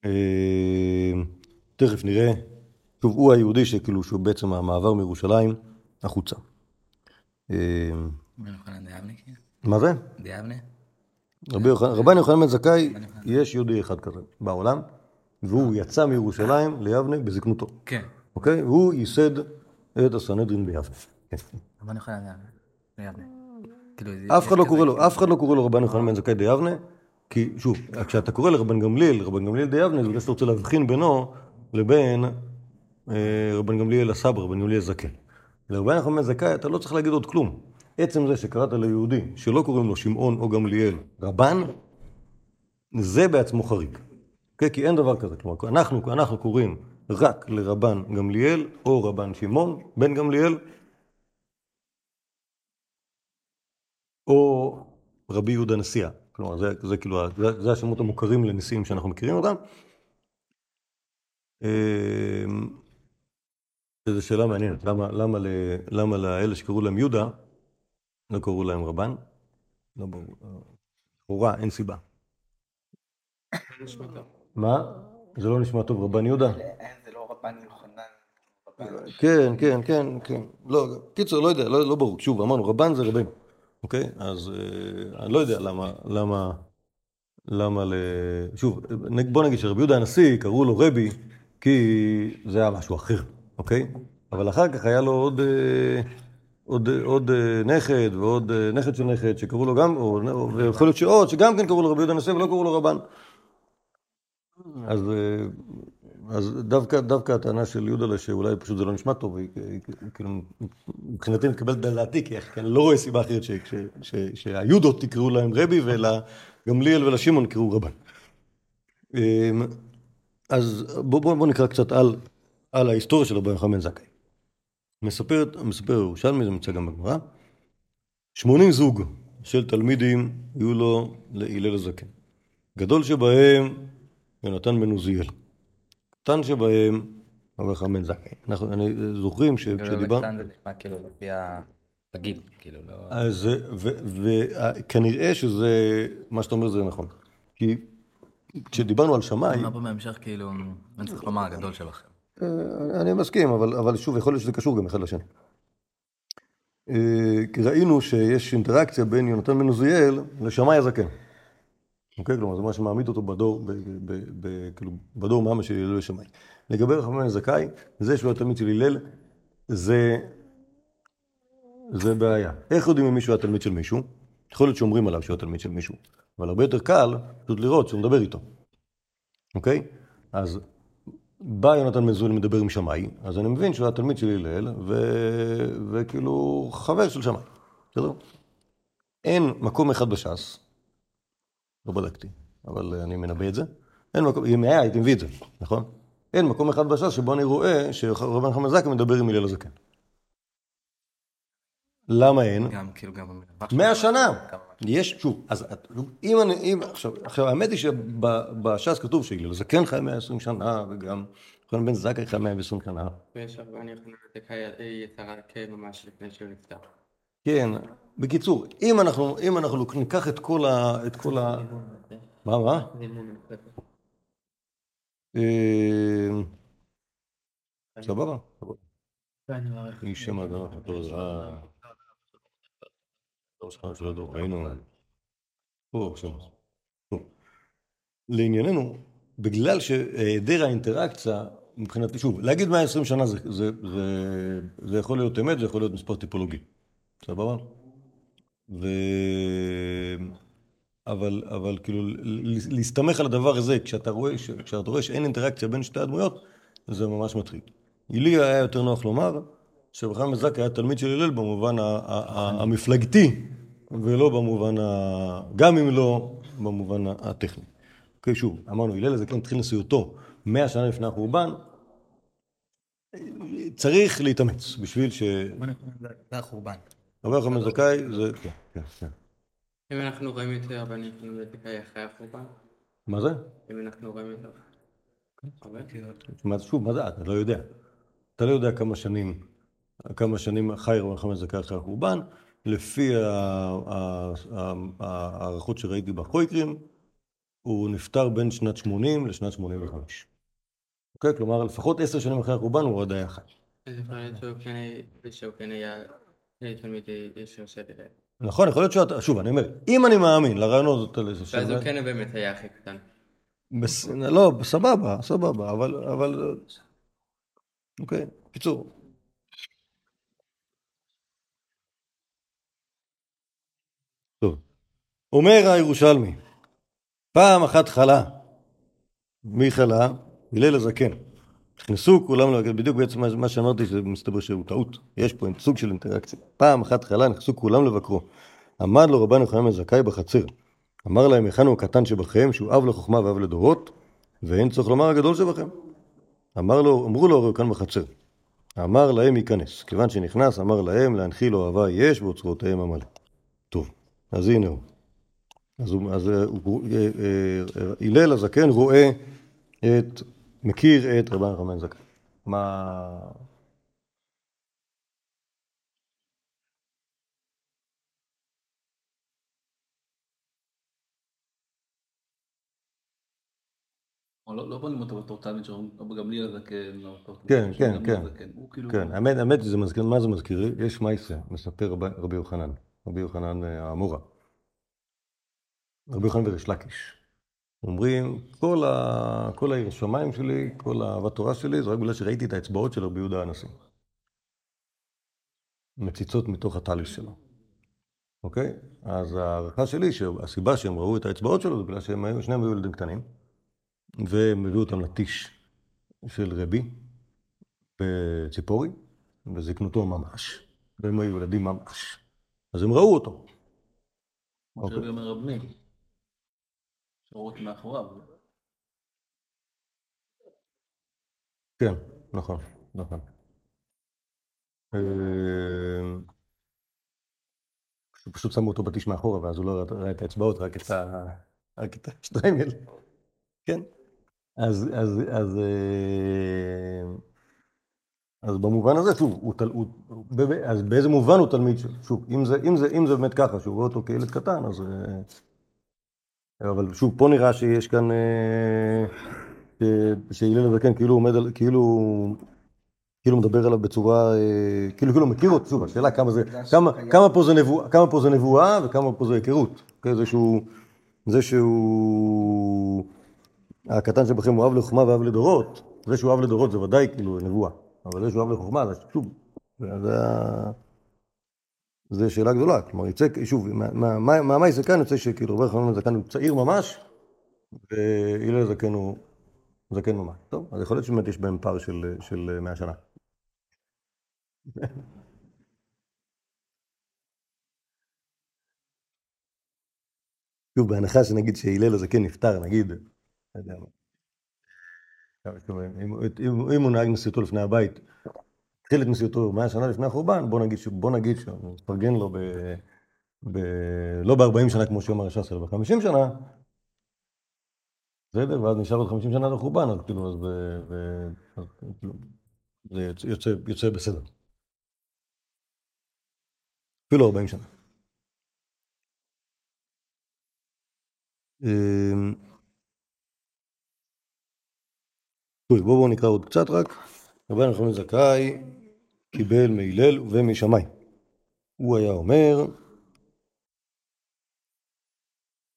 אה, תכף נראה. שוב, הוא היהודי שכאילו, שהוא בעצם המעבר מירושלים החוצה. אה, רבן יוחנן דיאבנה? כאילו? מה זה? דיאבנה? רבי יוחנן- רבן יוחנן בן זכאי, יש יהודי אחד כזה בעולם, והוא יצא מירושלים ליבנה בזקנותו, כן. אוקיי? והוא ייסד את הסנהדרין ביבנה. כן. רבן יוחנן. דיאבנה. כאילו, זה- אף אחד לא קורא לו, כאילו, אף אחד לא קורא לו רבן יוחנן בן זכאי דיבנה, כי שוב, כשאתה קורא לרבן גמליאל, רבן גמליאל דיבנה, זה בגלל שאתה רוצה להבחין בינו לבין אה, רבן גמליאל הסבא, רבן גמליאל זקן. לרבן יוחנן בן זכאי אתה לא צריך להגיד עוד כלום. עצם זה שקראת ליהודי שלא קוראים לו שמעון או גמליאל רבן, זה בעצמו חריג. כן, כי אין דבר כזה. כלומר, אנחנו, אנחנו קוראים רק לרבן גמליאל או רבן שמעון בן גמליאל, או רבי יהודה נשיאה. כלומר, זה, זה כאילו, זה, זה השמות המוכרים לנשיאים שאנחנו מכירים אותם. אמ, זו שאלה מעניינת, למה, למה, למה לאלה שקראו להם יהודה, לא קראו להם רבן? לא ברור. לכאורה, אין סיבה. מה? זה לא נשמע טוב, רבן יהודה? זה לא רבן יוחנן. כן, כן, כן, כן. לא, קיצר, לא יודע, לא, לא ברור. שוב, אמרנו, רבן זה רבן, אוקיי? אז אה, אני לא יודע למה, למה, למה ל... שוב, בוא נגיד שרבי יהודה הנשיא, קראו לו רבי, כי זה היה משהו אחר, אוקיי? אבל אחר כך היה לו עוד, אה, עוד, עוד אה, נכד ועוד אה, נכד של נכד, שקראו לו גם, ויכול להיות שעוד, שגם כן קראו לו רבי יהודה הנשיא ולא קראו לו רבן. אז, אז דווקא, דווקא הטענה של יהודה שאולי פשוט זה לא נשמע טוב, כאילו מבחינתי מתקבלת בדעתי, כי כי אני לא רואה סיבה אחרת שהיהודות תקראו להם רבי ולגמליאל ולשמעון יקראו רבן. אז בואו בוא, בוא נקרא קצת על, על ההיסטוריה של רבי יוחנן בן זכאי. מספר, מספר ירושלמי, זה נמצא גם בגמרא, 80 זוג של תלמידים היו לו להלל הזקן. גדול שבהם יונתן בן עוזיאל. קטן שבהם רבי יוחנן בן זכאי. אנחנו אני, זוכרים ש- כאילו, זה נשמע כאילו לפי ה- בגיל, כאילו, לא... אז וכנראה שזה, מה שאתה אומר זה נכון. כי כשדיברנו על שמאי, אומר פה בהמשך, כאילו, אני צריך לומר הגדול שבכם. אה, אני מסכים, אבל, אבל שוב, יכול להיות שזה קשור גם אחד לשני. אה, כי ראינו שיש אינטראקציה בין יונתן בן עוזיאל לשמאי הזקן. אוקיי? כלומר, זה מה שמעמיד אותו בדור, ב, ב, ב, כאילו, בדור מאמא של הלל שמאי. לגבי רחמן בן זכאי, זה שהוא התלמיד של הלל, זה, זה בעיה. איך יודעים אם מישהו היה תלמיד של מישהו? יכול להיות שאומרים עליו שהוא התלמיד של מישהו, אבל הרבה יותר קל פשוט לראות שהוא מדבר איתו. אוקיי? אז בא יונתן בן זול מדבר עם שמאי, אז אני מבין שהוא היה תלמיד של הלל, ו... וכאילו חבר של שמאי, בסדר? אין מקום אחד בש"ס, לא בדקתי, אבל אני מנבא את זה, אין מקום, אם היה הייתי מביא את זה, נכון? אין מקום אחד בש"ס שבו אני רואה שרבן חמאל זקן מדבר עם הלל הזקן. למה אין? גם, כאילו, גם במדבר מאה שנה. גם- יש, שוב, אז אם אני, אם, עכשיו, עכשיו, האמת היא שבש"ס כתוב שהלל זקן חי 120 שנה, וגם יוחנן בן זכאי חי 120 שנה. ויש רבן יוחנן בן זכאי יצר על כן ממש לפני שהוא נפטר. כן, בקיצור, אם אנחנו, אם אנחנו ניקח את כל ה... את כל ה... מה, מה? אה, סבבה, סבבה. איש שם אדם, זכר של הדור, ראינו. פה. טוב. לענייננו, בגלל שהיעדר האינטראקציה, מבחינתי, שוב, להגיד 120 שנה זה, זה, זה, זה יכול להיות אמת, זה יכול להיות מספר טיפולוגי. סבבה? ו... אבל, אבל כאילו, להסתמך על הדבר הזה, כשאתה רואה, כשאתה רואה שאין אינטראקציה בין שתי הדמויות, זה ממש מטריד. לי היה יותר נוח לומר שאברהם מזק היה תלמיד של הלל במובן ה- המפלגתי, ולא במובן ה... גם אם לא במובן הטכני. אוקיי, שוב, אמרנו, הלל הזקן התחיל נשיאותו מאה שנה לפני החורבן, צריך להתאמץ בשביל ש... זה החורבן. רבי יוחנן זכאי זה... כן, כן, כן. אם אנחנו רואים את רבן יוחנן זכאי אחרי החורבן, מה זה? אם אנחנו רואים את זה. הרבה? מה זה- שוב, מה זה? אתה לא יודע. אתה לא יודע כמה שנים, כמה שנים חי רבי יוחנן זכאי אחרי החורבן, לפי ההערכות שראיתי בחויקרים, הוא נפטר בין שנת 80 לשנת 85. אוקיי? כלומר, לפחות עשר שנים אחרי החורבן הוא עוד היה חי. נכון, יכול להיות שאתה, שוב, אני אומר, אם אני מאמין לרעיונות האלה, של- ואז הוא כן באמת היה הכי קטן. לא, סבבה, סבבה, אבל, אבל... אוקיי, קיצור. טוב. אומר הירושלמי, פעם אחת חלה. מי חלה? הלל הזקן. נכנסו כולם, בדיוק בעצם מה- שאמרתי, שמסתבר שהוא טעות. יש פה סוג של אינטראקציה. פעם אחת חלה, נכנסו כולם לבקרו. עמד לו רבן יוחנן בן זכאי בחצר. אמר להם, היכן הוא הקטן שבכם, שהוא אב לחוכמה ואב לדורות, ואין צורך לומר הגדול שבכם. אמר לו, אמרו לו, הרי הוא כאן בחצר. אמר להם ייכנס. כיוון שנכנס, אמר להם, להנחיל אוהבה יש ואוצרותיהם המלא. אז הנה הוא. אז הוא, אז אה, הוא, אה, אה, הלל הזקן רואה את, מכיר את רבן יוחנן זקן. מה... לא לא בונים אותו בתור תלמיד שאומרים, בגמליאל הזקן, לא. כן, כן, גמליאל כן. כאילו... כן, האמת, האמת, מה זה מזכיר? יש מייסה, מספר רבי יוחנן, רבי יוחנן אה, האמורה. רבי יוחנן וריש לקיש. אומרים, כל, ה, כל העיר השמיים שלי, כל אהבת תורה שלי, זה רק בגלל שראיתי את האצבעות של רבי יהודה הנשיא. מציצות מתוך הטליס שלו. אוקיי? אז ההערכה שלי, שהסיבה שהם ראו את האצבעות שלו, זה בגלל שהם היו, שניהם היו ילדים קטנים, והם הביאו אותם לטיש של רבי, בציפורי, בזקנותו ממש, והם היו ילדים ממש. אז הם ראו אותו. כמו אוקיי. שרבי אומר רב מאיר. מאחוריו. כן, נכון, נכון. אה, פשוט- פשוט שמו אותו בטיש מאחורה, ואז הוא לא ראה- את האצבעות, רק את ה... רק את השטריימל. כן. אז, אז, אז, אה, אז במובן הזה, שוב, הוא, תל- הוא, אז באיזה מובן הוא תלמיד שלו? שוב, אם זה, אם זה, אם זה באמת ככה, שהוא רואה אותו כילד קטן, אז... אה, אבל שוב, פה נראה שיש כאן... אה, ש- שהלל הזקן כאילו עומד על... כאילו... כאילו מדבר עליו בצורה... אה, כאילו כאילו מכיר אותו, שוב, השאלה כמה זה... כמה, כמה, פה זה נבואה, כמה פה זה נבואה וכמה פה זה היכרות. אוקיי? זה שהוא... זה שהוא... הקטן שבכם הוא אב לחוכמה ואב לדורות, זה שהוא אב לדורות זה ודאי כאילו נבואה, אבל זה שהוא אב לחוכמה זה שוב, זה, זה שאלה גדולה, כלומר יצא, שוב, מה- יצא כאן יוצא שכאילו רבי יוחנן הזקן הוא צעיר ממש, והלל הזקן הוא זקן ממש. טוב, אז יכול להיות שבאמת יש בהם פער של, של 100 שנה. שוב, בהנחה שנגיד שהלל הזקן נפטר, נגיד, לא יודע מה. אם, הוא נהג נשיאותו לפני הבית, התחיל את נשיאותו 100 שנה לפני החורבן, בוא נגיד, שנפרגן לו ב, ב, לא ב-40 שנה כמו שאומר הש"ס, אלא ב-50 שנה, בסדר? ואז נשאר עוד 50 שנה לחורבן, אז כאילו, אז ב- ב- זה יוצא- יוצא, בסדר. אפילו 40 שנה. אמ, טוב, בואו בואו נקרא עוד קצת רק. רבי נחמן זכאי קיבל מהלל ומשמאי. הוא היה אומר,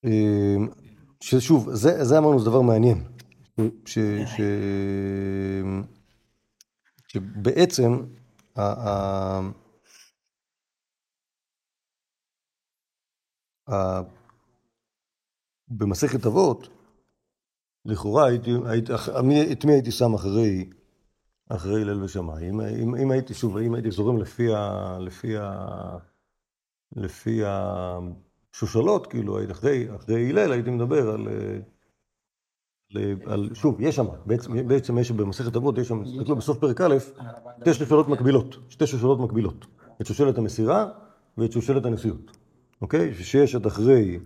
אמ, ששוב, זה, זה אמרנו, זה דבר מעניין. ש, ש, שבעצם, ה, ה, ה, במסכת אבות, לכאורה הייתי, הייתי, את מי הייתי שם אחרי, אחרי הלל ושמאי? אם, אם, אם הייתי, שוב, אם הייתי זורם לפי ה... לפי ה... לפי השושלות, כאילו, אחרי, אחרי הלל הייתי מדבר על... אה, על, על שוב, יש שם, בעצם, בעצם יש במסכת אבות, יש שם, תסתכלו בסוף פרק א', שתי שושלות מקבילות, שתי שושלות מקבילות, את שושלת המסירה ואת שושלת הנשיאות, אוקיי? שיש את אחרי,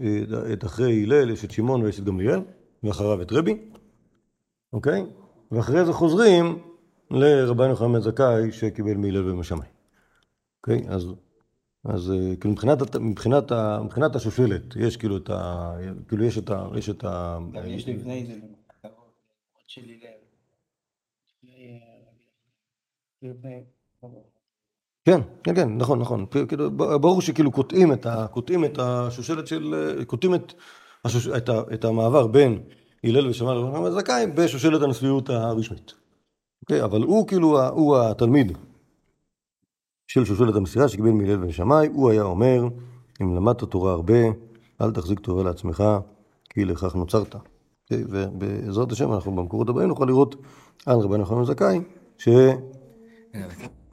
אה, את אחרי הלל, יש את שמעון ויש את גמליאל, ואחריו את רבי, אוקיי? ואחרי זה חוזרים לרבן יוחנן זכאי שקיבל מהלל ומשמאי, אוקיי? אז, אז אה, כאילו מבחינת, מבחינת, מבחינת השושלת, יש כאילו את ה... כאילו יש את ה... יש את ה... גם יש לפני זה, עוד של הלל. כן, כן, כן, נכון, נכון. כאילו, ברור שכאילו קוטעים את השושלת של... קוטעים את, השוש, את, ה, את המעבר בין הלל ושמאי לרבי זכאי בשושלת הנשיאות הרשמית. אוקיי? אבל הוא כאילו, הוא התלמיד של שושלת המסירה שקיבל מהלל ושמאי, הוא היה אומר, אם למדת תורה הרבה, אל תחזיק תורה לעצמך, כי לכך נוצרת. אוקיי? ובעזרת השם אנחנו במקורות הבאים נוכל לראות על רבן יוחנן זכאי,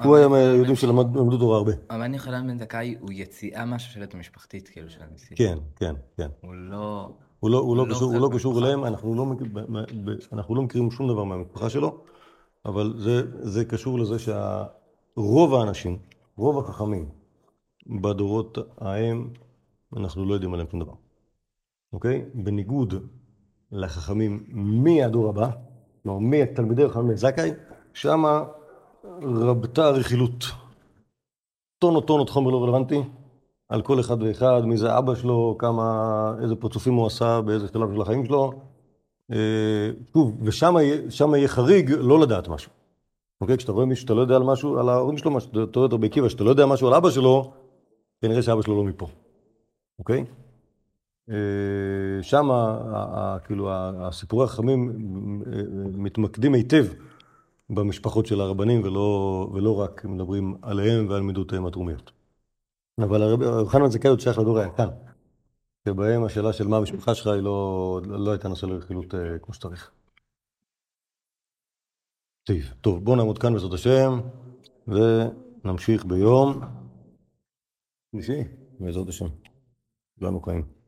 שהוא היה מהיהודים שלמדו תורה הרבה. רבן יוחנן בן זכאי הוא יציאה מהשושלת המשפחתית כאילו של הנשיא. כן, כן, כן. הוא לא... הוא לא, הוא לא, לא קשור, הוא לא. אליהם, אנחנו לא, מכירים שום דבר מהמשפחה שלו, אבל זה, זה קשור לזה שרוב האנשים, רוב החכמים בדורות ההם, אנחנו לא יודעים עליהם שום דבר, אוקיי? בניגוד לחכמים מהדור הבא, כלומר מתלמידי חכמים זכאי, שמה רבתה הרכילות. טונות טונות חומר לא רלוונטי, על כל אחד ואחד, מי זה אבא שלו, כמה, איזה פרצופים הוא עשה, באיזה שלב של החיים שלו. אה, שוב, ושם יהיה, חריג לא לדעת משהו. אוקיי? כשאתה רואה מישהו שאתה לא יודע על משהו, על ההורים שלו, אתה רואה אותו בעקיבא, שאתה לא יודע משהו על אבא שלו, כנראה שאבא שלו לא מפה. אוקיי? אה, שם, כאילו, הסיפורי החכמים אה, מתמקדים היטב במשפחות של הרבנים, ולא, ולא רק מדברים עליהם ועל מידותיהם התרומיות. אבל הרבי יוחנן זכאי עוד שייך לדור היקר, שבהם השאלה של מה המשפחה שלך היא לא, לא הייתה נושא לרכילות אה, כמו שצריך. טוב, טוב, בואו נעמוד כאן בעזרת השם, ונמשיך ביום שלישי, בעזרת השם. כולנו חיים.